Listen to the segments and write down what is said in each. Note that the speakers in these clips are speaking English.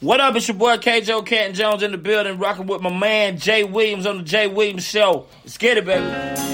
What up? It's your boy KJ Canton Jones in the building, rocking with my man Jay Williams on the Jay Williams Show. Let's get it, baby.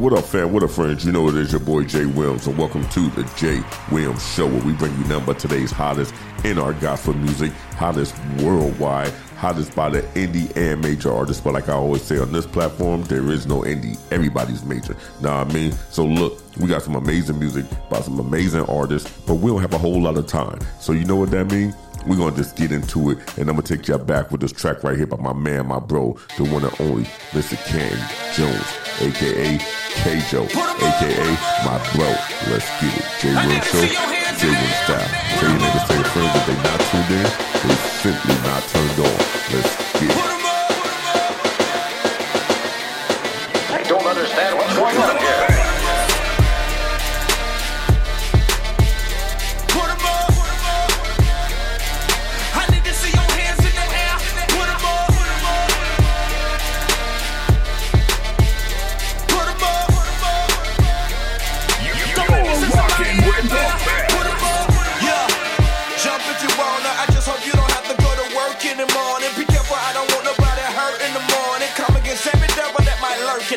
What up, fam? What up, friends? You know it is your boy Jay Williams, and welcome to the Jay Williams Show, where we bring you nothing but today's hottest in our gospel music, hottest worldwide, hottest by the indie and major artists. But like I always say on this platform, there is no indie. Everybody's major. What I mean? So look, we got some amazing music by some amazing artists, but we don't have a whole lot of time. So you know what that means? We're gonna just get into it, and I'm gonna take y'all back with this track right here by my man, my bro, the one and only Mr. Ken Jones, aka K Joe, aka my bro. Let's get it. J Will Show, J Will style. Tell your niggas, tell your friends that they not tuned in, they simply not turned on. Let's get it.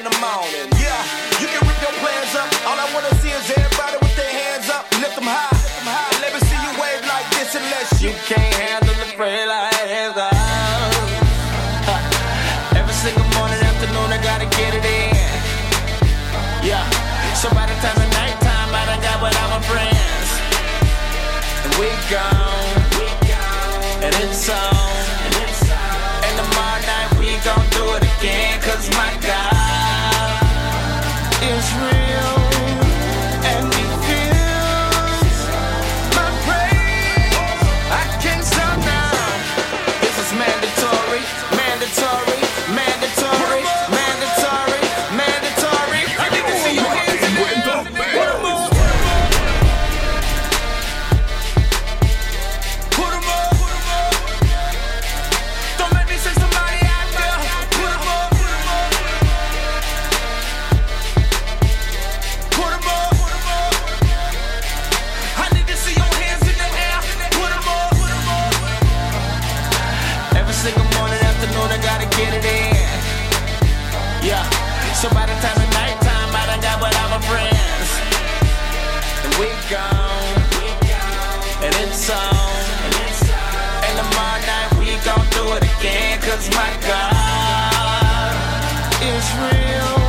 In the morning. Yeah, you can rip your plans up. All I wanna see is everybody with their hands up, lift them high. Let me see you wave like this unless you can't handle the prayer like that. Uh, uh. Every single morning, afternoon, I gotta get it in. Yeah, so by the time the nighttime, I done got all my friends. And we gone, and it's on. And tomorrow night, we gon' do it again, cause my God Cause my God is real.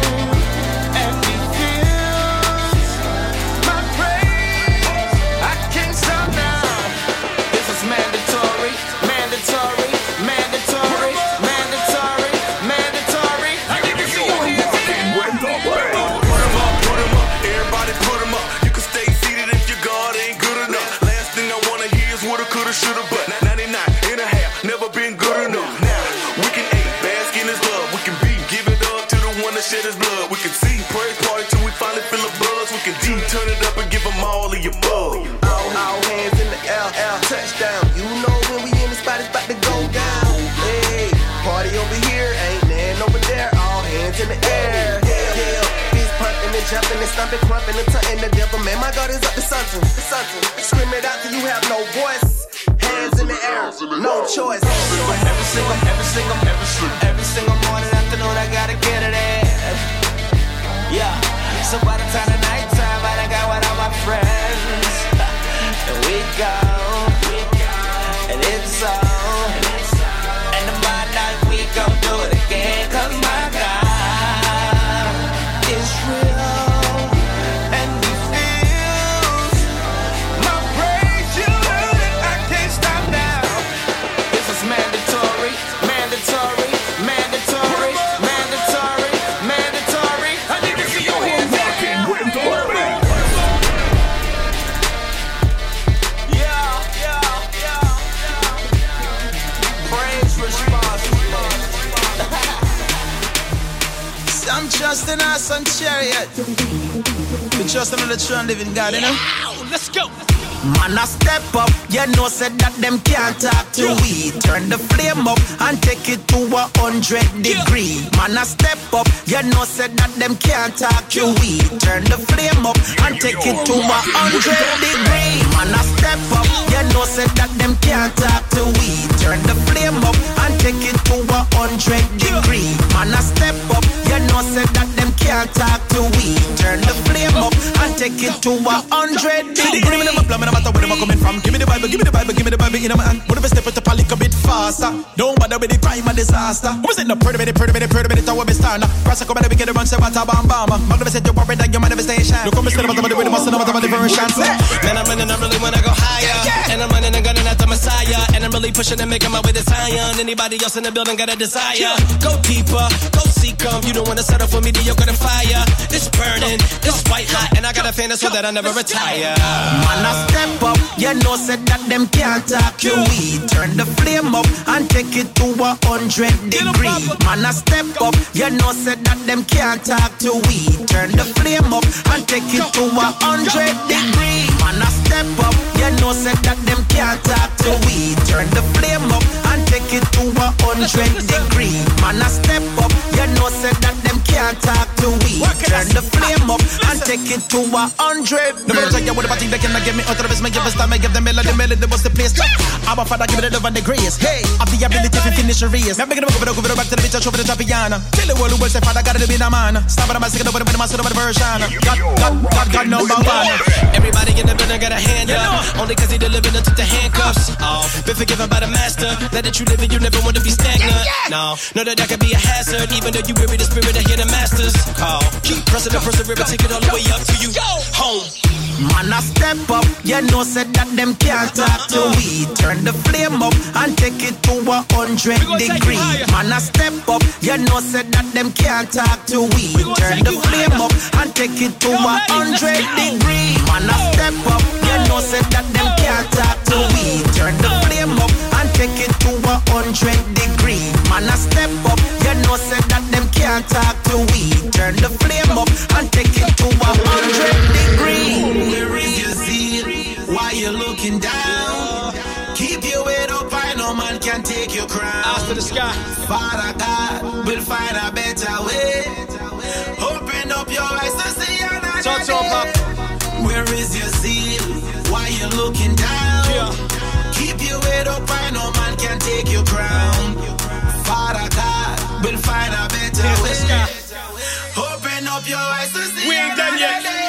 Jumping and stomping, crumping and tunting the devil. Man, my God is up to something, to something. Scream it out till you have no voice. Hands in the air, no choice. Every single, every single, every single, every single morning, afternoon, I gotta get it in. Yeah. So by the time the nighttime, I done got with all my friends. And we go. And it's on. And tomorrow night, we gon' do it again. Cause my God trust in us and chariot. We trust in the true and living God, you know? Let's go. Man, I step up, you know, said that them can't talk to we. Turn the flame up and take it to a hundred degree. Man, I step up, you know, said that them can't talk to we. Turn the flame up and take it to a hundred degree. Man, I step up, you know, said that them can't talk to we. Turn the flame up and take it to a hundred degree. Man, I step up, you know, said that them can't talk to we. Turn the flame up and take it to a hundred degree. Bring me them up, no matter where them a coming from. Give me the Bible, give me the Bible, give me the Bible in my hand. What if I step it up a little bit faster? Don't bother with the crime and disaster. Who is it? No, pretty, pretty, pretty, pretty, pretty, pretty, tower be star. Cross a come and we get the run, say what a bam bam. Mother said you're worried that your manifestation. Look, I'm still about the way the muscle, about the version. Man, I'm running, I really wanna go higher. And I'm running and gunning at the Messiah. And I'm really pushing and making my way to Zion. Anybody else in the building got a desire? Go deeper, go seek 'em. You don't wanna settle for me, then you're gonna fire. It's burning, it's white hot, and I got a fan so that I never retire. Man, I step up, you know, said that them can't talk to we. Turn the flame up and take it to a hundred degree. Man, I step up, you know, said that them can't talk to we. Turn the flame up and take it to a hundred degree. Man, I step up, you know, said that them can't talk to we. Turn the flame up take it to a hundred degree. Man, I step up, you know, said that them can't talk to we. Turn the flame up and take it to a hundred. Never check out what about they cannot get me out of this. Make give us time, make give them melody, melody was the place. Our father give me the love and the grace. Hey, I've the ability to finish the race. Now making them go over back to the bitch, show for the Trapiana. Tell the world who will say, Father, got to be the man. Stop it, I'm sick of the master of the version. God, God, God, God, number one. Everybody in the building got a hand up. Only cause he delivered and took the handcuffs off. Been forgiven by the master. Let it you live and you never want to be stagnant. No, know that that could be a hazard. Even though you weary the spirit, I hear the masters call. Keep pressing the persevere, take it all the way up to you. Home. Uh-huh. Man, I step up, you know, said that them can't talk to we. Turn the flame up and take it to a hundred degree. Man, I step up, you know, said that them can't talk to we. Turn the flame up and take it to a hundred degree. Man, I step up, you know, said that them can't talk to we. Turn the flame up and take it to a hundred degree. Man, I step up, you know, said that them can't talk to we. Turn the flame up and take it to a hundred degree. Where is your zeal? Why you looking down? Keep your head up high, no man can take your crown. Eyes to the sky. Father God will find a better way. Open up your eyes to see another Talk to 'em, Pop. day. Where is your zeal? Why you looking down? Yeah. Keep head up high, no man can take your crown. Father God will find a better Hands way. Open up your eyes to see We ain't done yet.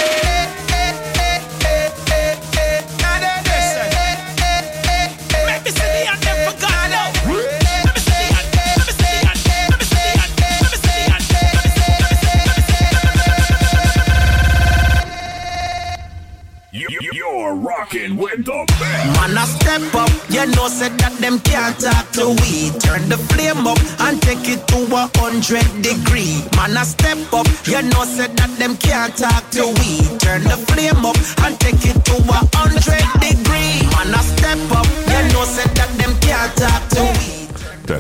you're rocking with the best. Man, I step up, you know, said that them can't talk to we. Turn the flame up and take it to a hundred degree. Man, I step up, you know, said that them can't talk to we. Turn the flame up and take it to a hundred degree. Man, I step up, you know, said that them can't talk.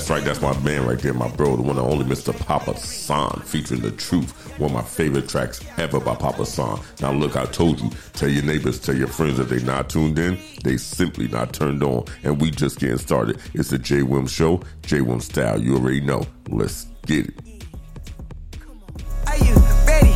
That's right, that's my man right there, my bro, the one and only Mr. Papa San, featuring The Truth, one of my favorite tracks ever by Papa San. Now, look, I told you, tell your neighbors, tell your friends that they not tuned in, they simply not turned on, and we just getting started. It's the J. Wim Show, J. Wim style. You already know. Let's get it. Are you ready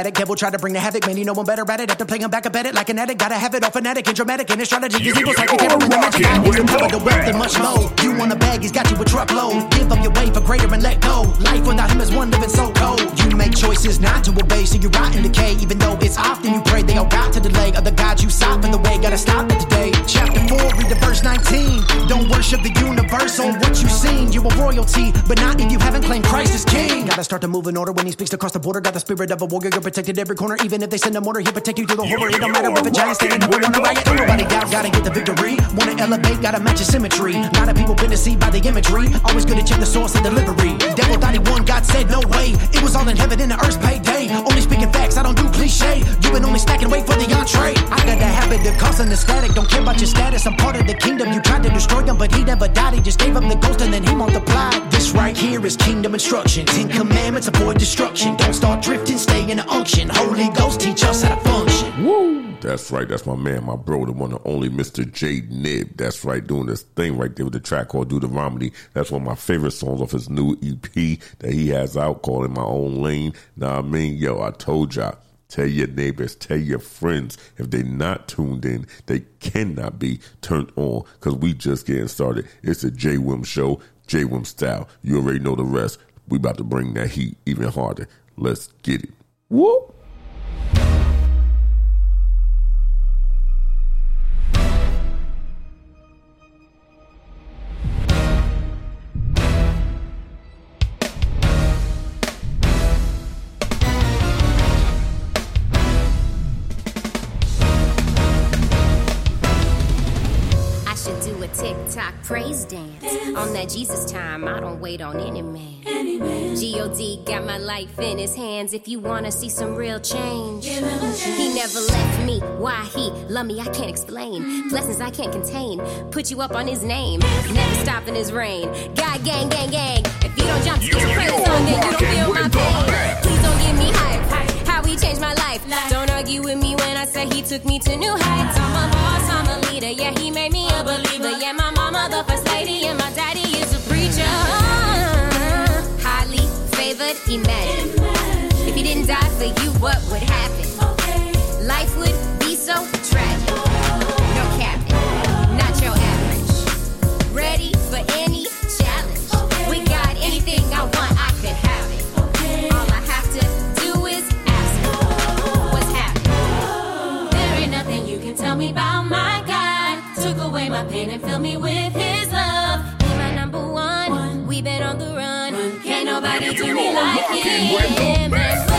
automatic, devil try to bring the havoc. Man, you know I'm better at it. After playing back up at it like an addict. Gotta have it all fanatic and dramatic. And his strategy is evil, psychic, hero, and the magic. Gives the wealth, and much more. You want a bag, he's got you a truckload. Give up your way for greater and let go. Life without him is one living so cold. You make choices not to obey, so you rot in decay. Even though it's often you pray, they all got to delay. Other gods you stop in the way, gotta stop it today. Chapter 4, read the verse 19. Don't worship the universe on what you've seen. You a royalty, but not if you haven't claimed Christ as king. Gotta start to move in order when he speaks across the border. Got the spirit of a warrior, you're protected every corner. Even if they send a mortar, he'll protect you through the horror. It don't matter if a giant standing up on a riot. Ain't nobody doubt, gotta get the victory. Wanna elevate, gotta match your symmetry. of people been deceived by the imagery. Always good to check the source of delivery. Devil thought he won, God said no way. It was all in heaven in the earth's payday. Only speaking facts, I don't do cliche. You been only stacking weight for the entree. I got the habit of causing the static. Don't care about your status. I'm part of the kingdom. You tried to destroy him, but he never died. He just gave up the ghost and then he multiplied. This right here is kingdom instruction. Ten commandments avoid destruction. Don't start drifting, stay in the unction. Holy Ghost teach us how to function. Woo! That's right. That's my man, my bro, the one and only Mr. J Nib. That's right, doing this thing right there with the track called "Do the Deuteronomy. That's one of my favorite songs off his new EP that he has out called In My Own Lane. Now, I mean, yo, I told y'all. Tell your neighbors, tell your friends. If they're not tuned in, they cannot be turned on because we just getting started. It's a J Wim show, J Wim style. You already know the rest. We about to bring that heat even harder. Let's get it. Whoop. Wait on any man. G.O.D. got my life in his hands. If you wanna see some real change, he never left me. Why he love me, I can't explain. Blessings I can't contain. Put you up on his name, never stopping his reign. God gang, gang, gang. If you don't jump to this praise song, then you don't feel my pain. Please don't give me hype. How he changed my life. Don't argue with me when I say he took me to new heights. Imagine. If he didn't die for you, what would happen? Life would be so do me like Him.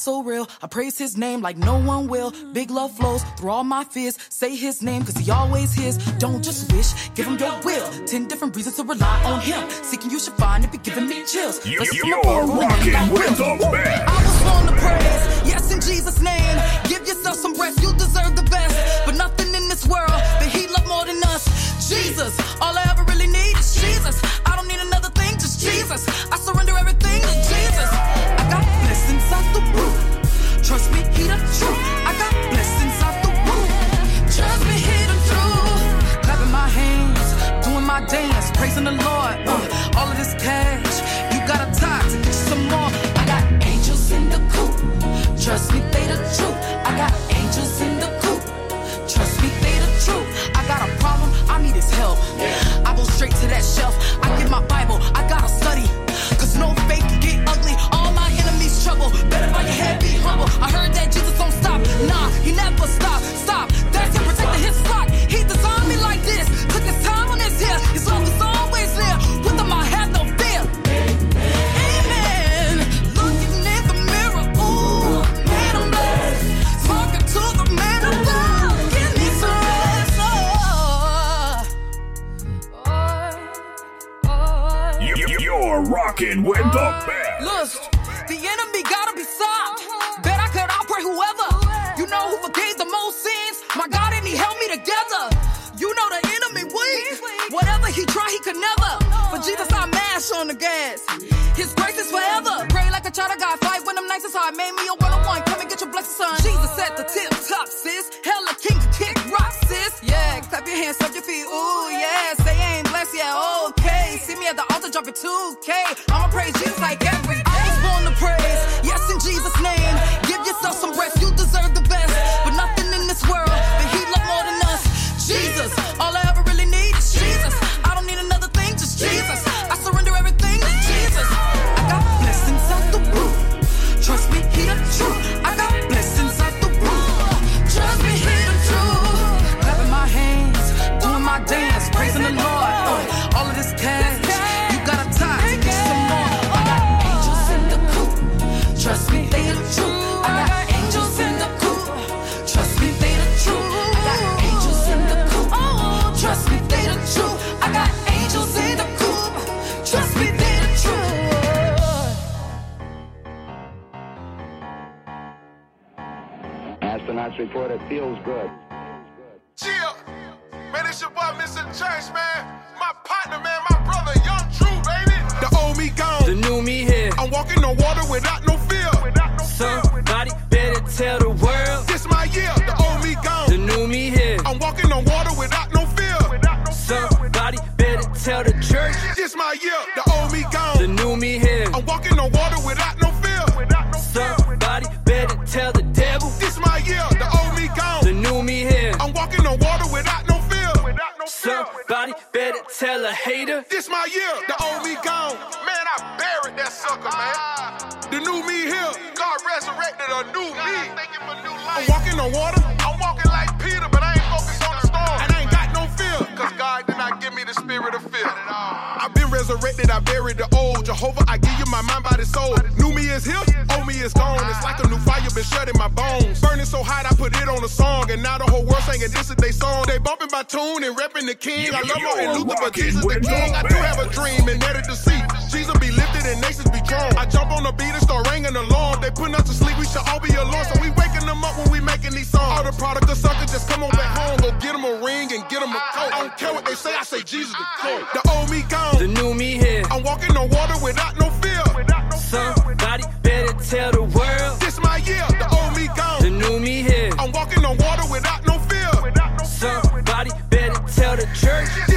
So real. I praise his name like no one will. Big love flows through all my fears. Say his name, cause he always hears. Don't just wish, give him your will. Ten different reasons to rely on him. Seeking you should find if you're giving me chills. You- Listen to you're my poem, rolling in rocking with the best. I was born to praise, yes, in Jesus' name. Give yourself some rest, you deserve the best. But nothing in this world that he loved more than us. Jesus, all I ever really need is Jesus. I don't need another thing, just Jesus. I surrender everything praising the Lord. Uh, all of this cash, rocking with the best. Look, the enemy gotta be stopped. Bet I could outpray whoever. You know who forgave the most sins? My God, and he held me together. You know the enemy weak. Whatever he try, he could never. But Jesus, I mash on the gas. His grace is forever. Pray like a child of God. Fight when I'm nice as hard. Made me a one on one. Come and get your blessing, son. Jesus at the tip top, sis. Hella king kick rock, sis. Yeah, clap your hands, stomp your feet. Ooh, yeah. Say ain't blessed yet. Okay. See me at the altar, dropping 2K. I'ma praise Jesus like every report it feels good. A hater. This my year, the old me gone. Man, I buried that sucker, man. The new me here. God resurrected a new me. I'm walking on water. I'm cause God did not give me the spirit of fear. I've been resurrected, I buried the old. Jehovah, I give you my mind, body, soul. New me is here, old me is gone. It's like a new fire been shut in my bones. Burning so hot, I put it on a song. And now the whole world singing this is their song. They bumping my tune and repping the king. I love Martin Luther, but Jesus the king. I do have a dream and that is to see. Jesus be lifted and nations be drawn. I jump on the beat and start ringing alarm. They putting us to sleep, we should all be alone. So we waking them up when we making these songs. All the product of something, just come on back home. Go get them a ring and get them a coat. I don't care what they say, I say Jesus the coat. The old me gone. The new me here. I'm walking on water without no fear. Somebody better tell the world. This my year, the old me gone. The new me here. I'm walking on water without no fear. Somebody better tell the church.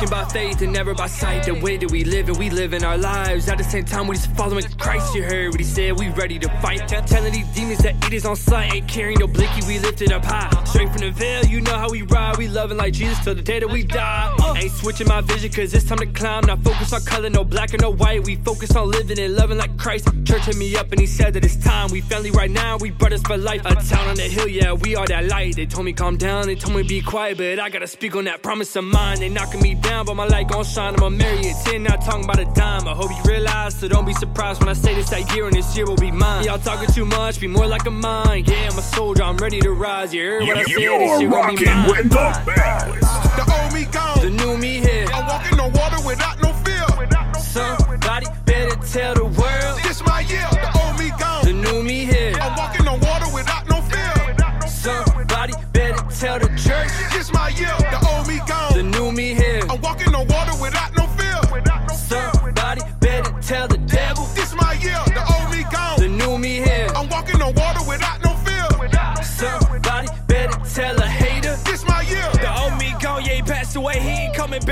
Walking by faith and never by sight. The way that we live and we live in our lives. At the same time, we just following Christ. You heard what he said, we ready to fight. Tell- Telling these demons that it is on sight. Ain't carrying no blicky, we lifted up high. Straight from the veil, you know how we ride. We loving like Jesus till the day that we die. Uh. Ain't switching my vision, cause it's time to climb. Not focus on color, no black or no white. We focus on living and loving like Christ. Church hit me up and he said that it's time. We family right now, we brothers for life. A town on the hill, yeah, we are that light. They told me calm down, they told me be quiet, but I gotta speak on that promise of mine. They knocking me down, but my light gon' shine. I'ma marry a 10, not talking about a dime. I hope you realize, so don't be surprised when I say this that year and this year will be mine. Y'all talking too much, be more like a mind. Yeah, I'm a soldier, I'm ready to rise. You heard what I said, this You're shit gon' be rocking mine. with the best. The old me gone. The new me here.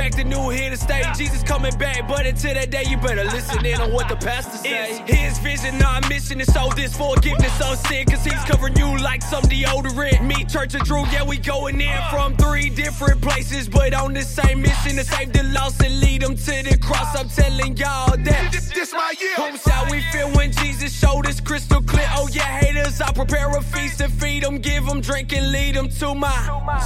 Ain't coming back. The new here to stay. Jesus coming back. But until that day, you better listen in on what the pastor say. His vision, not mission. It's so this forgiveness of sin. Cause he's covering you like some deodorant. Me, Church of Drew, yeah, we going in from three different places. But on the same mission to save the lost and lead them to the cross. I'm telling y'all that. This, this my year. Homes how we feel when Jesus showed us crystal clear. Oh yeah, haters, I prepare a feast to feed them, give them drink and lead them to my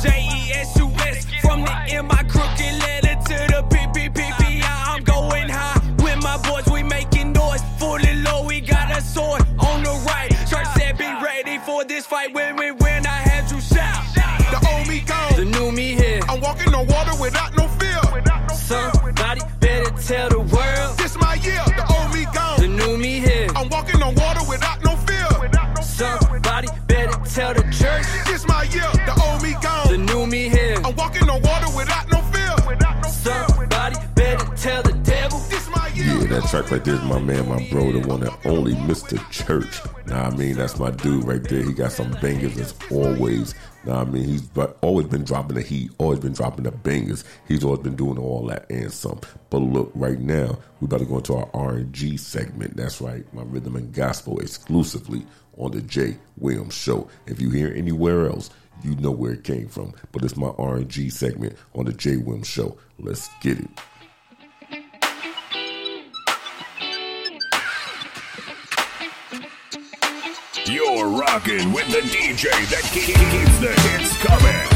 J-E-S-U-S. From the M, my crooked letter to the P-P-P-P-I. I'm going high with my boys, we making noise. Fully low, we got a sword on the right. Church said be ready for this fight when we win. I had you shout. The old me gone. The new me here. I'm walking on water without no fear. Somebody better tell the that track right there is my man, my bro, the one that only Mr. Church. Now I mean, that's my dude right there. He got some bangers as always. Now I mean, he's always been dropping the heat, always been dropping the bangers. He's always been doing all that and some. But look, right now, we about to go into our R&G segment. That's right, my rhythm and gospel exclusively on the Jay Williams Show. If you hear anywhere else, you know where it came from. But it's my R&G segment on the Jay Williams Show. Let's get it. You're rocking with the DJ that keeps the hits coming.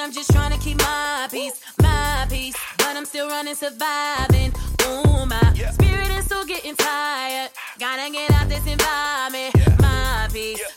I'm just trying to keep my peace, my peace. But I'm still running, surviving. Ooh, my spirit is still getting tired. Gotta get out this environment, my peace. Feel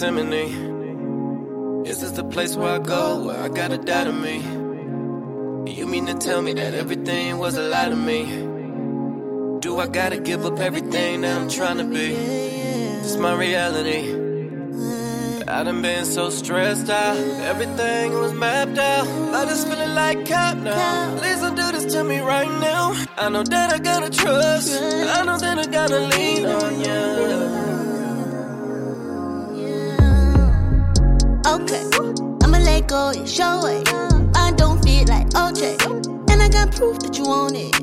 Gethsemane. Is this the place where I go, where I gotta die to me? You mean to tell me that everything was a lie to me? Do I gotta give up everything that I'm trying to be? This my reality. I done been so stressed out, everything was mapped out. I just feeling like cop now. Please don't do this to me right now. I know that I gotta trust. I know that I gotta lean on you. Okay, I'ma let go, you show it. I don't feel like OJ. And I got proof that you want it.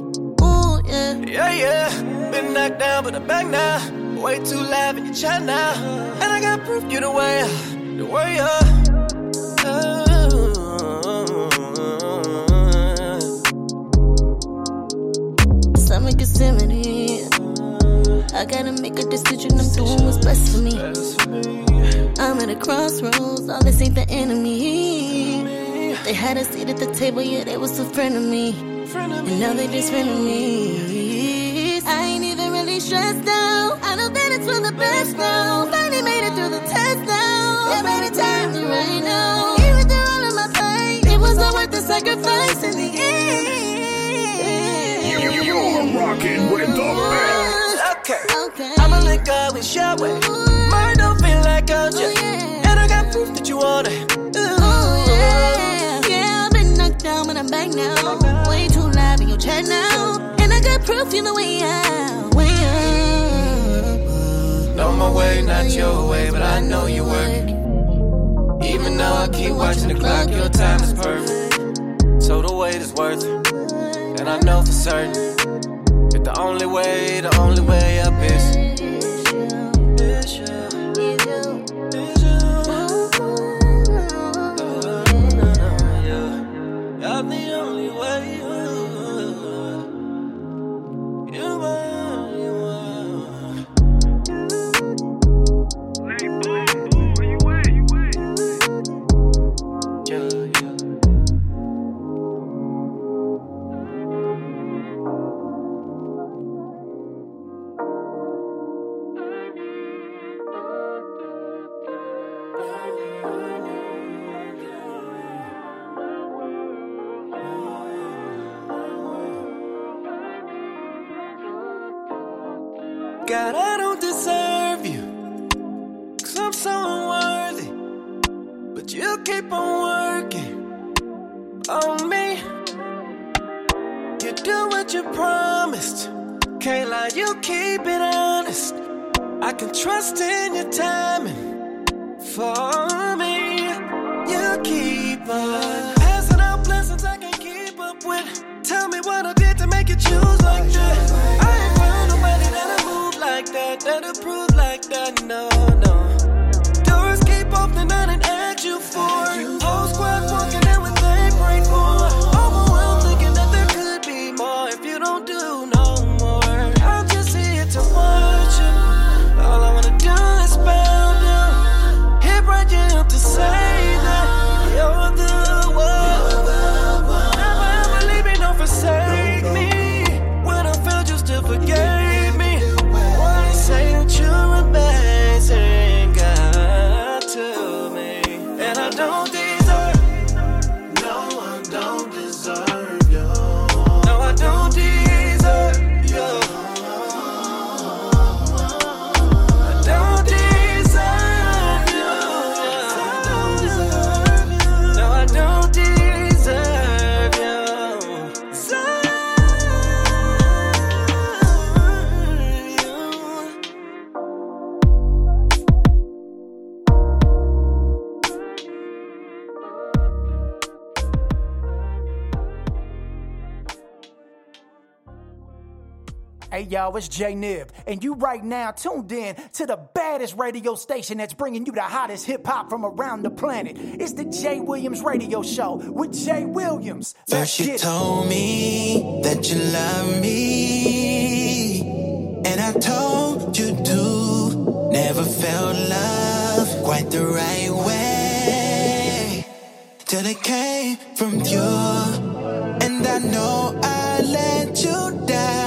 Ooh, yeah. Yeah, yeah. Been knocked down, but I'm back now. Way too loud in your chat now. And I got proof you the way, the way up. Summer Gethsemane. I gotta make a decision. I'm doing what's best for me. I'm at a crossroads. All this ain't the enemy. They had a seat at the table, yeah, they was a friend of me. And now they just friend of me. I ain't even really stressed out. I know that it's for the best now. Finally made it through the test now. Yeah, better time than right now. Even through all of my pain, it was all worth the sacrifice in the end. You, you're rocking with the best. Okay. I'ma let go and show back out. Ooh, yeah. And I got proof that you want it. Ooh, yeah. Yeah, I've been knocked down, but I'm back now. Way too loud in your chat now. And I got proof you the way out, way up. No, my way, not your way, but I know you work. Even though I keep watching the clock, your time is perfect. So the wait is worth it. And I know for certain that the only way, the only way up is. Hey y'all, it's J Nib, and you right now tuned in to the baddest radio station that's bringing you the hottest hip hop from around the planet. It's the Jay Williams Radio Show with Jay Williams. First you told me that you love me, and I told you to. Never felt love quite the right way till it came from you, and I know I let you down.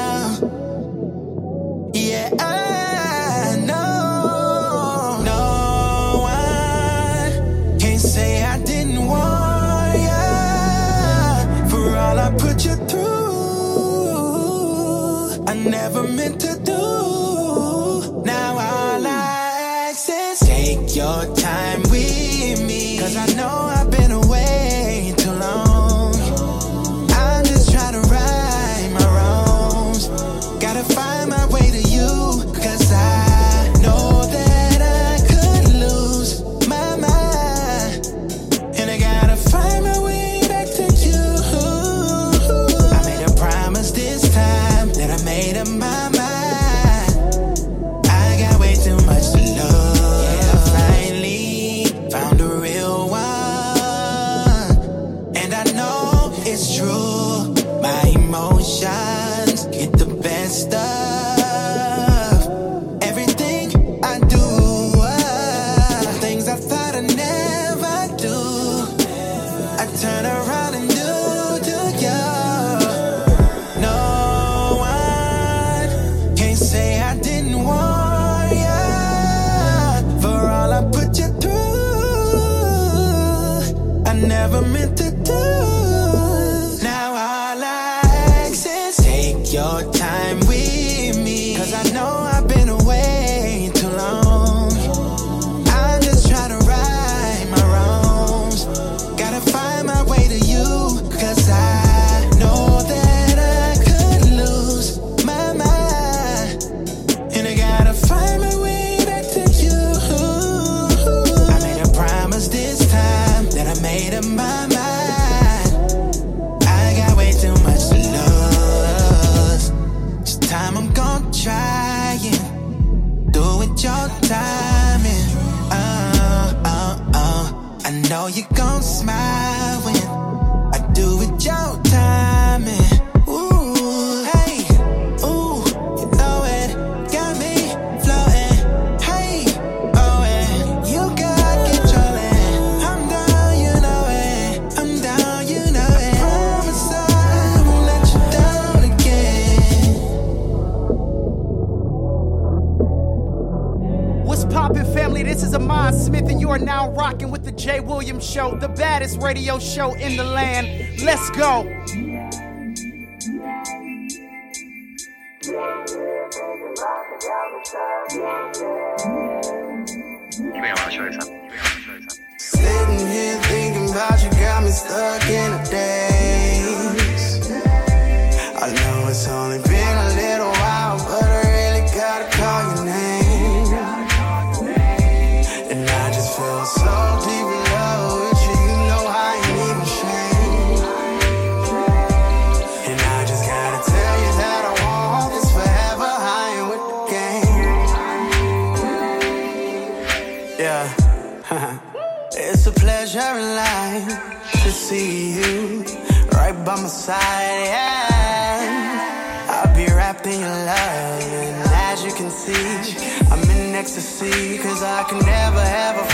Jay Show, the baddest radio show in the land. Let's go. Sitting here thinking about you got me stuck in a daze. I know it's only been a little while, but I really gotta call your name. And I just feel so deep see you right by my side. Yeah. I'll be wrapped in your love, and as you can see, I'm in ecstasy. Cause I can never ever front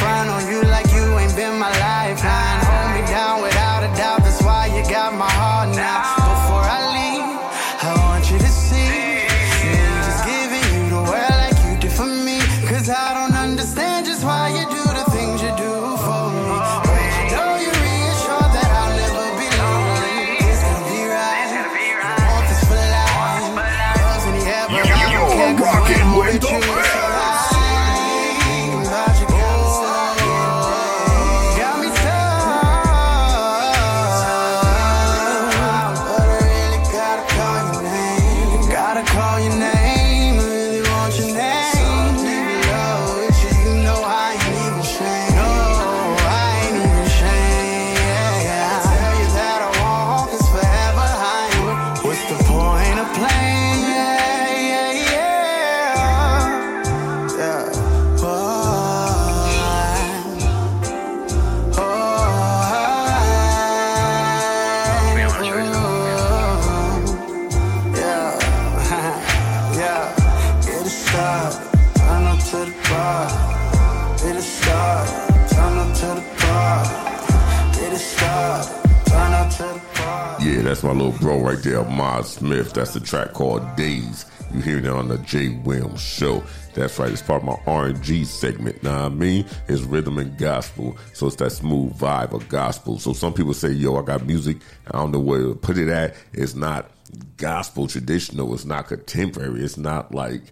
bro Mod Smith. That's the track called Days. You hear it on the Jay Williams show. That's right, it's part of my R&G segment. Now I mean, it's rhythm and gospel, so it's that smooth vibe of gospel. So some people say, "Yo, I got music. I don't know where to put it at. It's not gospel traditional. It's not contemporary. It's not like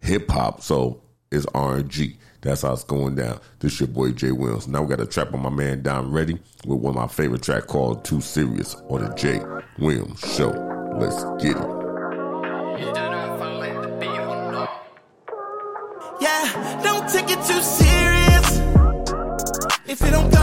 hip hop. So it's R&G. That's how it's going down. This your boy Jay Williams. Now we got a track on my man Don Ready with one of my favorite track called Too Serious on the Jay Williams Show. Let's get it. Yeah, don't take it too serious. If it don't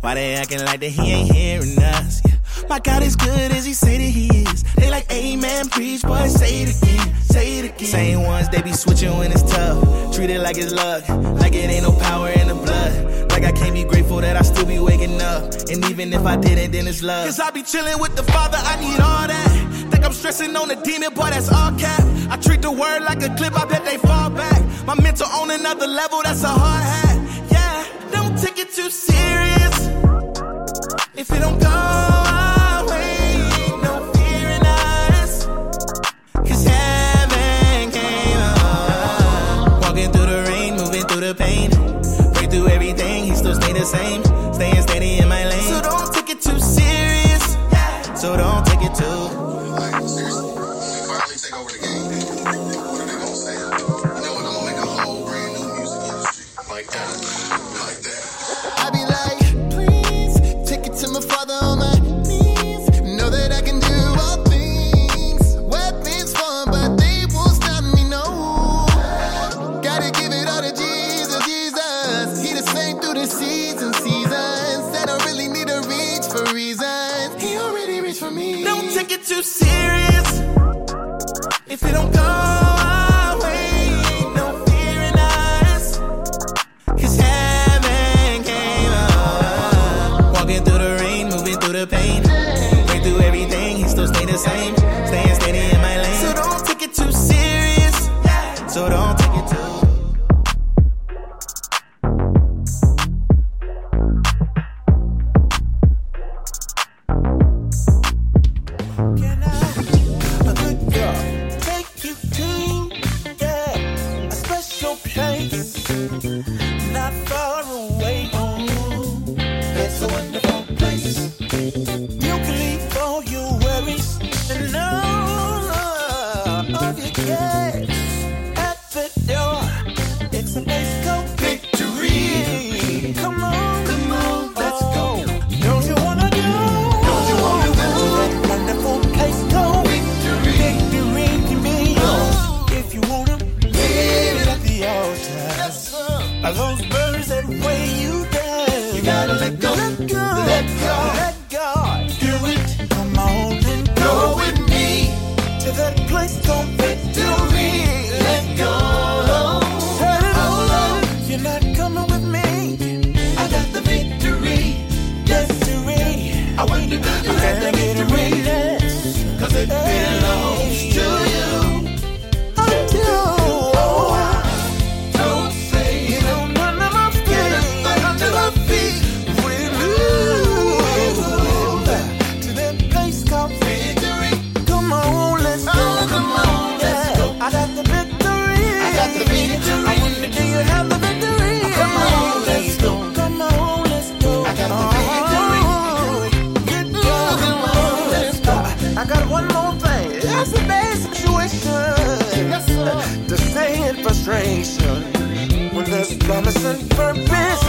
Why they acting like that he ain't hearing us? Yeah. My God is good as he say that he is. They like, amen, preach, boy, say it again, say it again. Same ones, they be switching when it's tough. Treat it like it's luck, like it ain't no power in the blood. Like I can't be grateful that I still be waking up. And even if I didn't, then it's love. Cause I be chilling with the Father, I need all that. Think I'm stressing on the demon, boy, that's all cap. I treat the word like a clip, I bet they fall back. My mental on another level, that's a hard hat. Yeah, don't take it too serious. If it don't go our way, no fear in us. 'Cause heaven came up. Walking through the rain, moving through the pain. Break through everything, he still stay the same. Staying steady in my lane. So don't take it too serious. So don't frustration when there's promise and purpose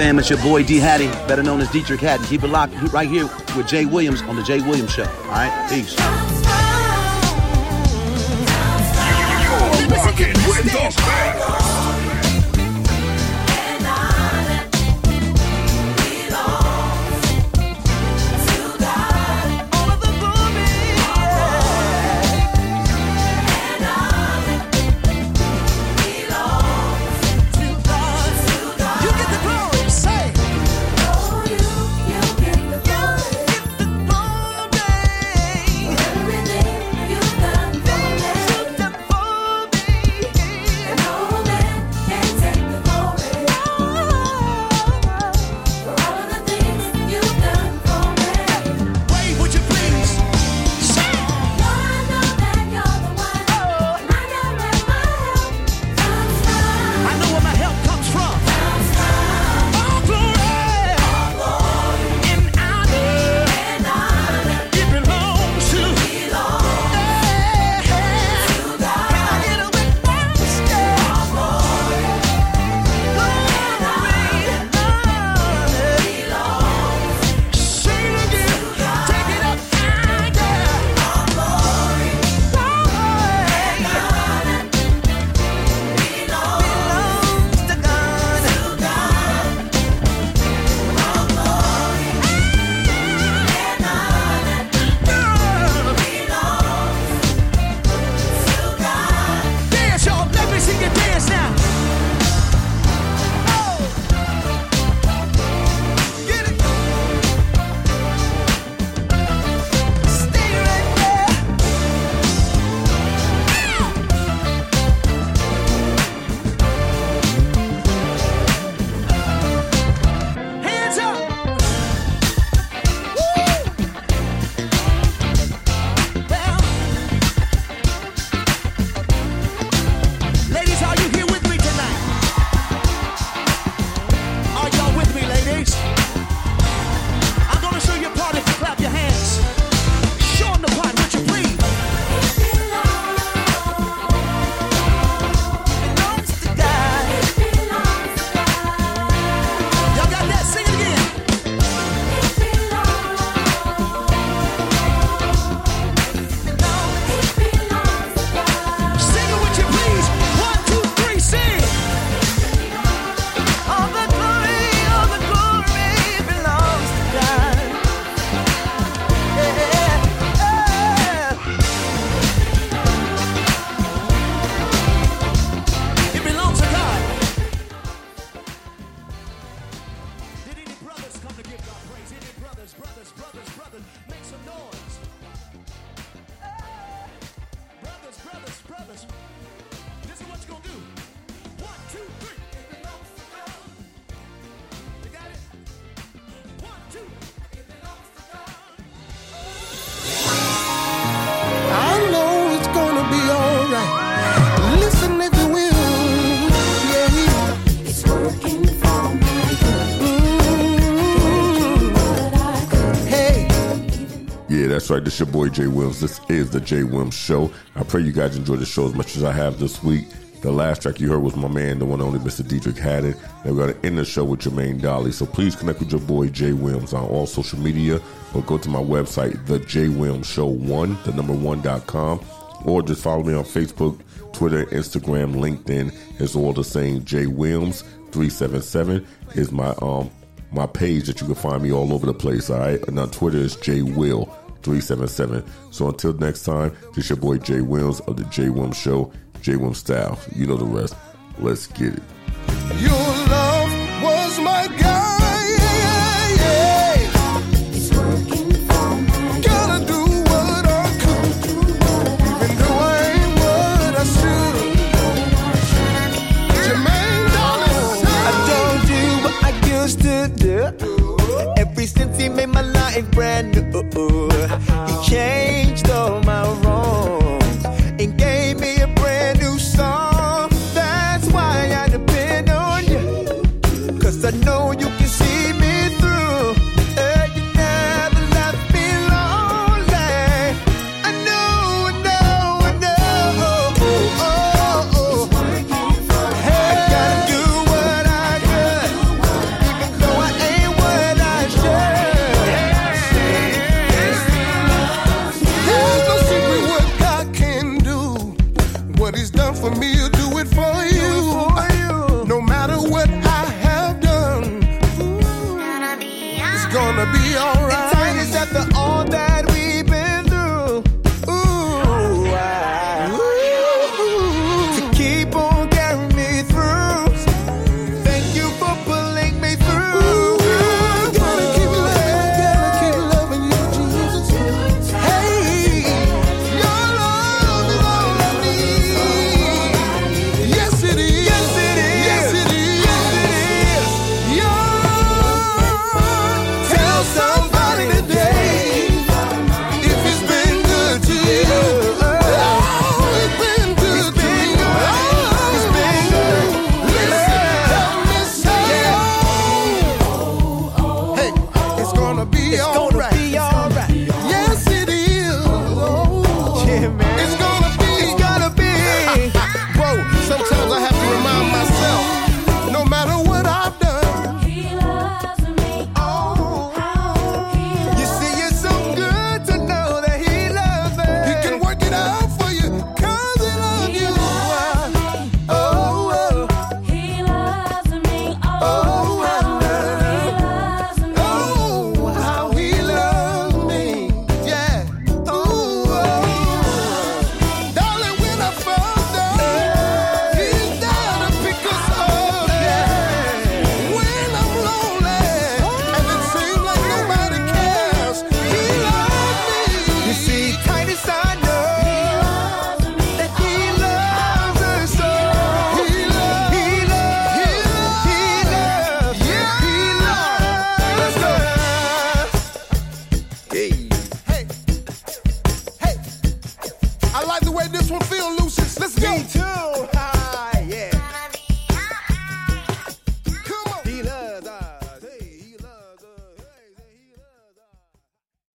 fam, it's your boy D Haddon, better known as Dietrich Haddon. Keep it locked right here with Jay Williams on The Jay Williams Show. All right, peace. You're That's right, this your boy Jay Williams. This is the Jay Williams Show. I pray you guys enjoy the show as much as I have this week. The last track you heard was my man, the one and only Mr. Dietrich Haddon. And we're going to end the show with Jermaine Dolly. So please connect with your boy Jay Williams on all social media or go to my website, the Jay Williams Show 1, the number one.com, or just follow me on Facebook, Twitter, Instagram, LinkedIn. It's all the same. Jay Williams 377 is my um my page that you can find me all over the place. All right, and on Twitter is J Will 377. So until next time, this your boy Jay Williams of the Jay Williams Show, Jay Williams Style. You know the rest. Let's get it. Your love was my guide. Gotta do what I could, even though I ain't what I should. Jermaine Dolly I don't do what I used to do. Since he made my life brand new, he changed all my wrongs